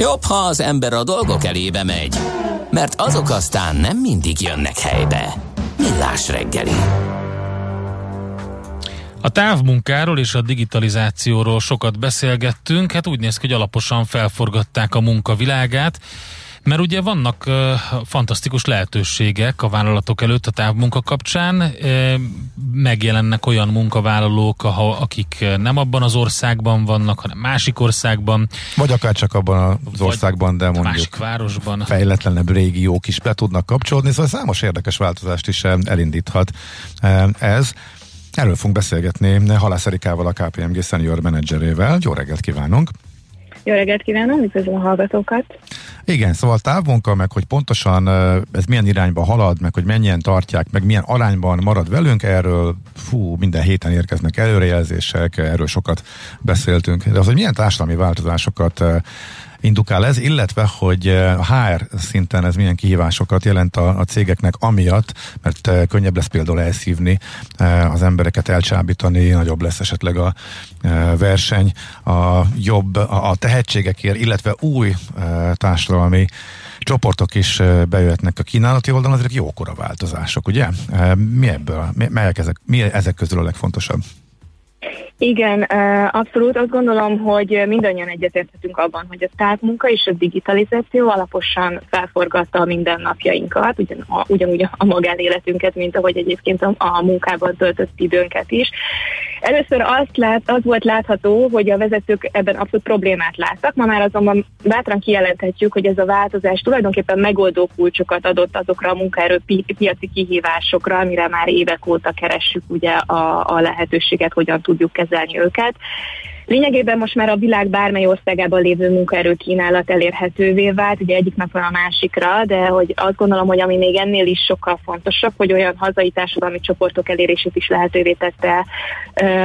Jobb, ha az ember a dolgok elébe megy, mert azok aztán nem mindig jönnek helybe. Millás reggeli. A távmunkáról és a digitalizációról sokat beszélgettünk, hát úgy néz ki, hogy alaposan felforgatták a munka világát, mert ugye vannak uh, fantasztikus lehetőségek a vállalatok előtt a távmunka kapcsán, megjelennek olyan munkavállalók, akik nem abban az országban vannak, hanem másik országban. Vagy akár csak abban az országban, de mondjuk másik városban. fejletlenebb régiók is be tudnak kapcsolódni, szóval számos érdekes változást is elindíthat ez. Erről fogunk beszélgetni Halász Erikával, a KPMG senior menedzserével. Jó reggelt kívánunk! Jó reggelt kívánom, üdvözlöm a hallgatókat! Igen, szóval távmunka, meg hogy pontosan ez milyen irányba halad, meg hogy mennyien tartják, meg milyen arányban marad velünk, erről fú, minden héten érkeznek előrejelzések, erről sokat beszéltünk. De az, hogy milyen társadalmi változásokat indukál ez, illetve hogy HR szinten ez milyen kihívásokat jelent a, a cégeknek amiatt, mert könnyebb lesz például elszívni az embereket, elcsábítani, nagyobb lesz esetleg a verseny, a jobb, a tehetségekért, illetve új társadalmi csoportok is bejöhetnek a kínálati oldalon, ezek jókora változások, ugye? Mi ebből, mi, melyek ezek, mi ezek közül a legfontosabb? Igen, abszolút. Azt gondolom, hogy mindannyian egyetérthetünk abban, hogy a távmunka és a digitalizáció alaposan felforgatta a mindennapjainkat, ugyan, ugyanúgy a magánéletünket, mint ahogy egyébként a, a munkában töltött időnket is. Először azt lát, az volt látható, hogy a vezetők ebben abszolút problémát láttak, ma már azonban bátran kijelenthetjük, hogy ez a változás tulajdonképpen megoldó kulcsokat adott azokra a munkaerőpiaci kihívásokra, amire már évek óta keressük ugye a, a lehetőséget, hogyan tudjuk kezelni őket. Lényegében most már a világ bármely országában lévő munkaerő kínálat elérhetővé vált, ugye egyik napon a másikra, de hogy azt gondolom, hogy ami még ennél is sokkal fontosabb, hogy olyan hazai társadalmi csoportok elérését is lehetővé tette,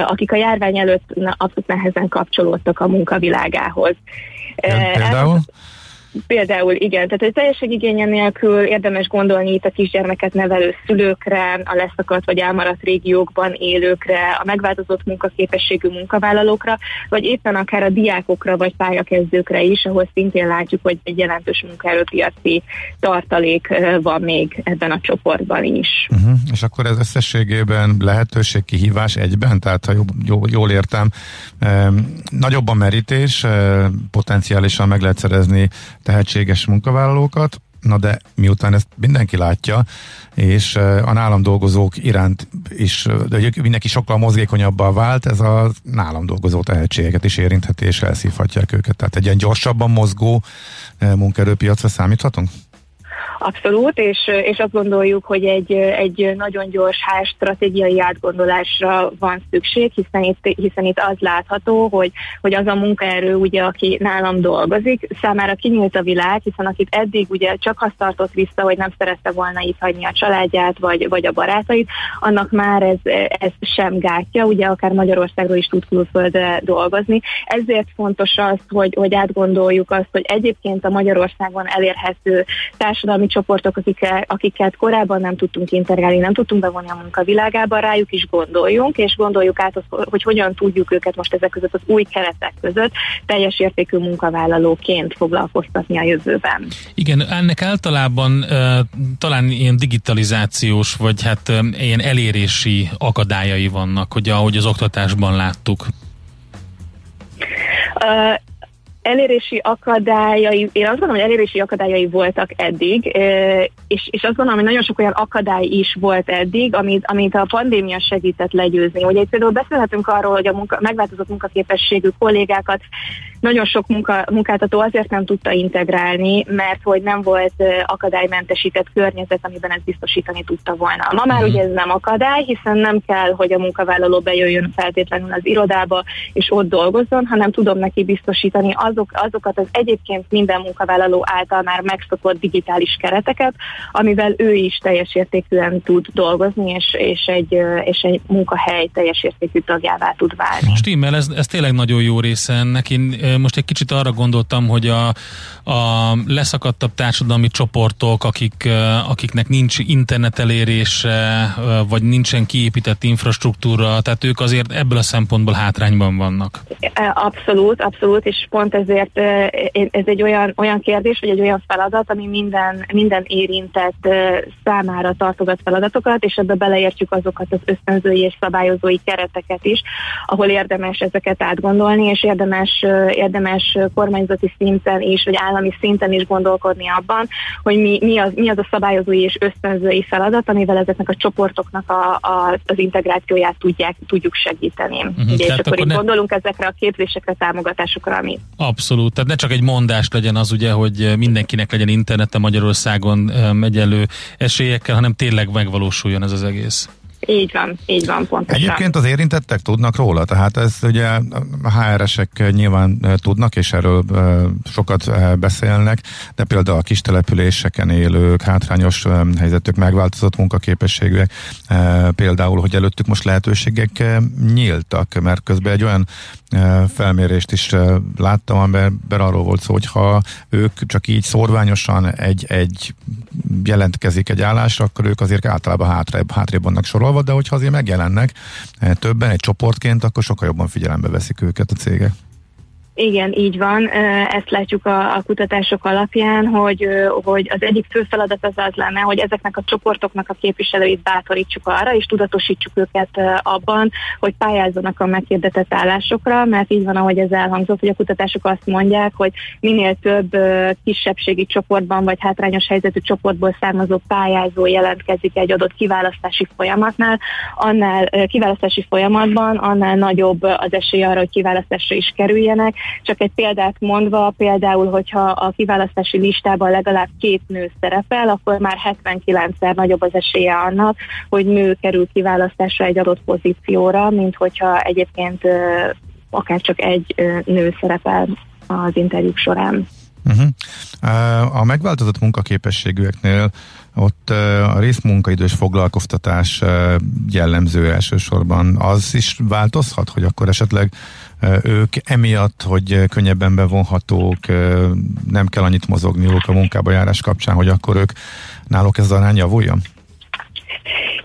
akik a járvány előtt abszolút nehezen kapcsolódtak a munkavilágához. Például? Például igen, tehát egy teljességigénye nélkül érdemes gondolni itt a kisgyermeket nevelő szülőkre, a leszakadt vagy elmaradt régiókban élőkre, a megváltozott munkaképességű munkavállalókra, vagy éppen akár a diákokra vagy pályakezdőkre is, ahol szintén látjuk, hogy egy jelentős munkaerőpiaci tartalék van még ebben a csoportban is. Uh-huh. És akkor ez összességében lehetőség, kihívás egyben, tehát ha jól, jól értem, nagyobb a merítés, potenciálisan meg lehet szerezni tehetséges munkavállalókat, na de miután ezt mindenki látja, és a nálam dolgozók iránt is, de mindenki sokkal mozgékonyabbá vált, ez a nálam dolgozó tehetségeket is érintheti, és elszívhatják őket. Tehát egy ilyen gyorsabban mozgó munkerőpiacra számíthatunk? Abszolút, és, és azt gondoljuk, hogy egy, egy nagyon gyors ház stratégiai átgondolásra van szükség, hiszen itt, hiszen itt az látható, hogy, hogy az a munkaerő, ugye, aki nálam dolgozik, számára kinyílt a világ, hiszen akit eddig ugye csak azt tartott vissza, hogy nem szerette volna itt hagyni a családját, vagy, vagy a barátait, annak már ez, ez sem gátja, ugye akár Magyarországról is tud külföldre dolgozni. Ezért fontos az, hogy, hogy átgondoljuk azt, hogy egyébként a Magyarországon elérhető társadalmi csoportok, akikkel, akiket korábban nem tudtunk integrálni, nem tudtunk bevonni a munkavilágába, rájuk is gondoljunk, és gondoljuk át, hogy hogyan tudjuk őket most ezek között az új keretek között teljes értékű munkavállalóként foglalkoztatni a jövőben. Igen, ennek általában talán ilyen digitalizációs, vagy hát ilyen elérési akadályai vannak, hogy ahogy az oktatásban láttuk. Uh, elérési akadályai, én azt gondolom, hogy elérési akadályai voltak eddig, és, és azt gondolom, hogy nagyon sok olyan akadály is volt eddig, amit, amit a pandémia segített legyőzni. Ugye itt például beszélhetünk arról, hogy a munka, megváltozott munkaképességű kollégákat nagyon sok munka, munkáltató azért nem tudta integrálni, mert hogy nem volt akadálymentesített környezet, amiben ezt biztosítani tudta volna. Ma már mm. ugye ez nem akadály, hiszen nem kell, hogy a munkavállaló bejöjjön feltétlenül az irodába, és ott dolgozzon, hanem tudom neki biztosítani azok, azokat az egyébként minden munkavállaló által már megszokott digitális kereteket, amivel ő is teljes értékűen tud dolgozni, és, és, egy, és egy munkahely teljes értékű tagjává tud válni. Stimmel, ez, ez tényleg nagyon jó része ennek. Én most egy kicsit arra gondoltam, hogy a, a leszakadtabb társadalmi csoportok, akik, akiknek nincs internet elérése, vagy nincsen kiépített infrastruktúra, tehát ők azért ebből a szempontból hátrányban vannak. Abszolút, abszolút, és pont ez azért ez egy olyan, olyan kérdés, vagy egy olyan feladat, ami minden, minden érintett számára tartogat feladatokat, és ebbe beleértjük azokat az ösztönzői és szabályozói kereteket is, ahol érdemes ezeket átgondolni, és érdemes, érdemes kormányzati szinten is, vagy állami szinten is gondolkodni abban, hogy mi, mi, az, mi az a szabályozói és ösztönzői feladat, amivel ezeknek a csoportoknak a, a, az integrációját tudják, tudjuk segíteni. Uh-huh, Ugye, és akkor, akkor itt ne... gondolunk ezekre a képzésekre, támogatásokra, ami. Abszolút, tehát ne csak egy mondás legyen az ugye, hogy mindenkinek legyen internete Magyarországon egyenlő esélyekkel, hanem tényleg megvalósuljon ez az egész. Így van, így van, pontosan. Egyébként az érintettek tudnak róla, tehát ez ugye a HR-esek nyilván tudnak, és erről sokat beszélnek, de például a kis településeken élők, hátrányos helyzetük, megváltozott munkaképességűek, például, hogy előttük most lehetőségek nyíltak, mert közben egy olyan felmérést is láttam, amiben arról volt szó, hogy ha ők csak így szorványosan egy, egy jelentkezik egy állásra, akkor ők azért általában hátrébb, hátrébb vannak sorolva, de hogyha azért megjelennek többen egy csoportként, akkor sokkal jobban figyelembe veszik őket a cégek. Igen, így van. Ezt látjuk a, a kutatások alapján, hogy, hogy az egyik fő feladat az az lenne, hogy ezeknek a csoportoknak a képviselőit bátorítsuk arra, és tudatosítsuk őket abban, hogy pályázzanak a meghirdetett állásokra, mert így van, ahogy ez elhangzott, hogy a kutatások azt mondják, hogy minél több kisebbségi csoportban vagy hátrányos helyzetű csoportból származó pályázó jelentkezik egy adott kiválasztási folyamatnál, annál kiválasztási folyamatban, annál nagyobb az esély arra, hogy kiválasztásra is kerüljenek, csak egy példát mondva, például, hogyha a kiválasztási listában legalább két nő szerepel, akkor már 79-szer nagyobb az esélye annak, hogy nő kerül kiválasztásra egy adott pozícióra, mint hogyha egyébként akár csak egy nő szerepel az interjúk során. Uh-huh. A megváltozott munkaképességűeknél ott a részmunkaidős foglalkoztatás jellemző elsősorban. Az is változhat, hogy akkor esetleg ők emiatt, hogy könnyebben bevonhatók, nem kell annyit mozogniuk a munkába járás kapcsán, hogy akkor ők náluk ez az arány javuljon?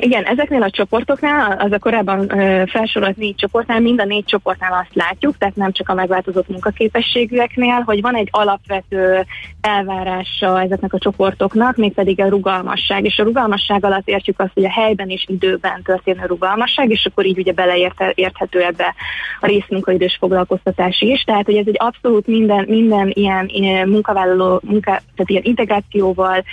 Igen, ezeknél a csoportoknál, az a korábban felsorolt négy csoportnál, mind a négy csoportnál azt látjuk, tehát nem csak a megváltozott munkaképességűeknél, hogy van egy alapvető elvárása ezeknek a csoportoknak, mégpedig a rugalmasság. És a rugalmasság alatt értjük azt, hogy a helyben és időben történő rugalmasság, és akkor így ugye beleérthető ebbe a részmunkaidős foglalkoztatás is. Tehát, hogy ez egy abszolút minden, minden ilyen, ilyen munkavállaló, munka, tehát ilyen integrációval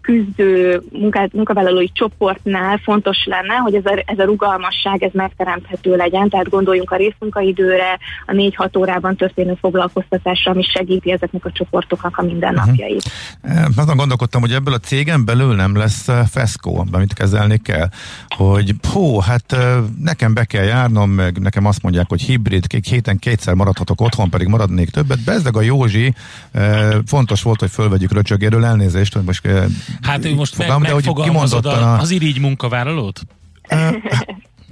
küzdő munka, munkavállalói csoport csoportnál fontos lenne, hogy ez a, ez a rugalmasság ez megteremthető legyen, tehát gondoljunk a részmunkaidőre, a 4-6 órában történő foglalkoztatásra, ami segíti ezeknek a csoportoknak a mindennapjait. Uh-huh. Azon gondolkodtam, hogy ebből a cégen belül nem lesz eh, feszkó, amit kezelni kell, hogy hó, hát eh, nekem be kell járnom, meg nekem azt mondják, hogy hibrid, kék héten kétszer maradhatok otthon, pedig maradnék többet. Bezdeg a Józsi, fontos volt, hogy fölvegyük röcsögéről elnézést, hogy most Hát ő most fogam, meg, de hogy kimondottan a, az irigy munkavállalót?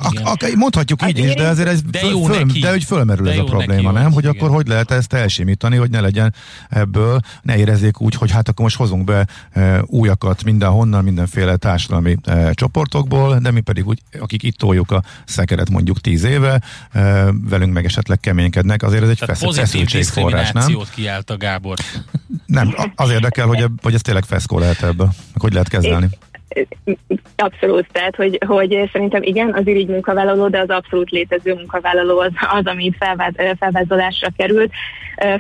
Ak- ak- mondhatjuk hát így is, de azért ez de, jó föl, neki. de hogy fölmerül de ez a probléma, nem? Hogy igen. akkor hogy lehet ezt elsimítani, hogy ne legyen ebből, ne érezzék úgy, hogy hát akkor most hozunk be e, újakat mindenhonnan, mindenféle társadalmi e, csoportokból, de mi pedig úgy, akik itt toljuk a szekeret mondjuk tíz éve, e, velünk meg esetleg keménykednek, azért ez egy fesz- feszültségforrás, nem? kiállt a Gábor. Nem, az érdekel, hogy, hogy ez tényleg feszkó lehet ebből, hogy lehet kezelni. É Abszolút, tehát hogy, hogy szerintem igen, az irigy munkavállaló, de az abszolút létező munkavállaló az, az ami felvázolásra került.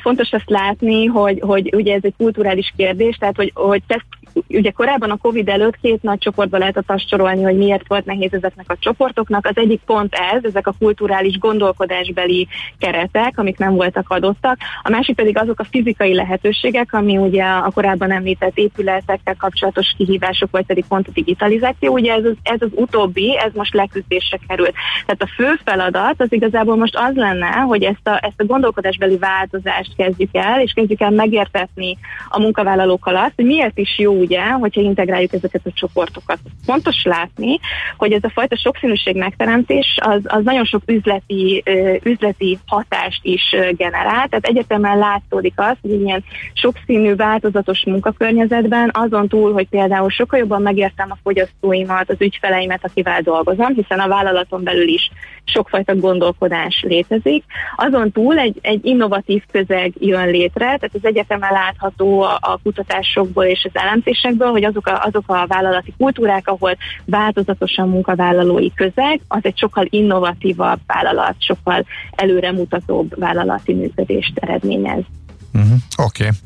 Fontos azt látni, hogy, hogy ugye ez egy kulturális kérdés, tehát hogy, hogy teszt ugye korábban a Covid előtt két nagy csoportba lehetett azt sorolni, hogy miért volt nehéz ezeknek a csoportoknak. Az egyik pont ez, ezek a kulturális gondolkodásbeli keretek, amik nem voltak adottak. A másik pedig azok a fizikai lehetőségek, ami ugye a korábban említett épületekkel kapcsolatos kihívások, vagy pedig pont a digitalizáció. Ugye ez az, ez az utóbbi, ez most leküzdésre került. Tehát a fő feladat az igazából most az lenne, hogy ezt a, ezt a gondolkodásbeli változást kezdjük el, és kezdjük el megértetni a munkavállalókkal azt, hogy miért is jó ugye, hogyha integráljuk ezeket a csoportokat. Fontos látni, hogy ez a fajta sokszínűség megteremtés az, az nagyon sok üzleti, üzleti hatást is generál, tehát egyetemen látszódik az, hogy ilyen sokszínű, változatos munkakörnyezetben azon túl, hogy például sokkal jobban megértem a fogyasztóimat, az ügyfeleimet, akivel dolgozom, hiszen a vállalaton belül is sokfajta gondolkodás létezik. Azon túl egy, egy innovatív közeg jön létre, tehát az egyetemen látható a, a kutatásokból és az elemzésekből, hogy azok a, azok a vállalati kultúrák, ahol változatosan munkavállalói közeg, az egy sokkal innovatívabb vállalat, sokkal előremutatóbb vállalati működést eredményez. Uh-huh. Oké. Okay.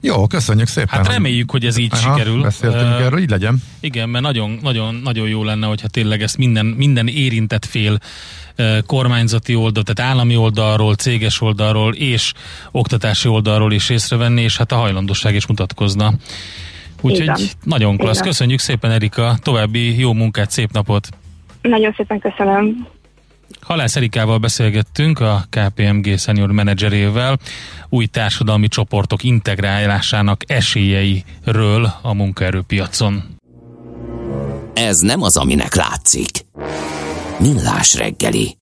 Jó, köszönjük szépen. Hát reméljük, hogy ez így Aha, sikerül. Beszéltünk uh, erről, így legyen. Igen, mert nagyon, nagyon, nagyon jó lenne, hogyha tényleg ezt minden, minden érintett fél uh, kormányzati oldal, tehát állami oldalról, céges oldalról és oktatási oldalról is észrevenni, és hát a hajlandóság is mutatkozna. Úgyhogy nagyon klassz. Köszönjük szépen, Erika. További jó munkát, szép napot. Nagyon szépen köszönöm. Halász Erikával beszélgettünk, a KPMG senior menedzserével, új társadalmi csoportok integrálásának esélyeiről a munkaerőpiacon. Ez nem az, aminek látszik. Millás reggeli.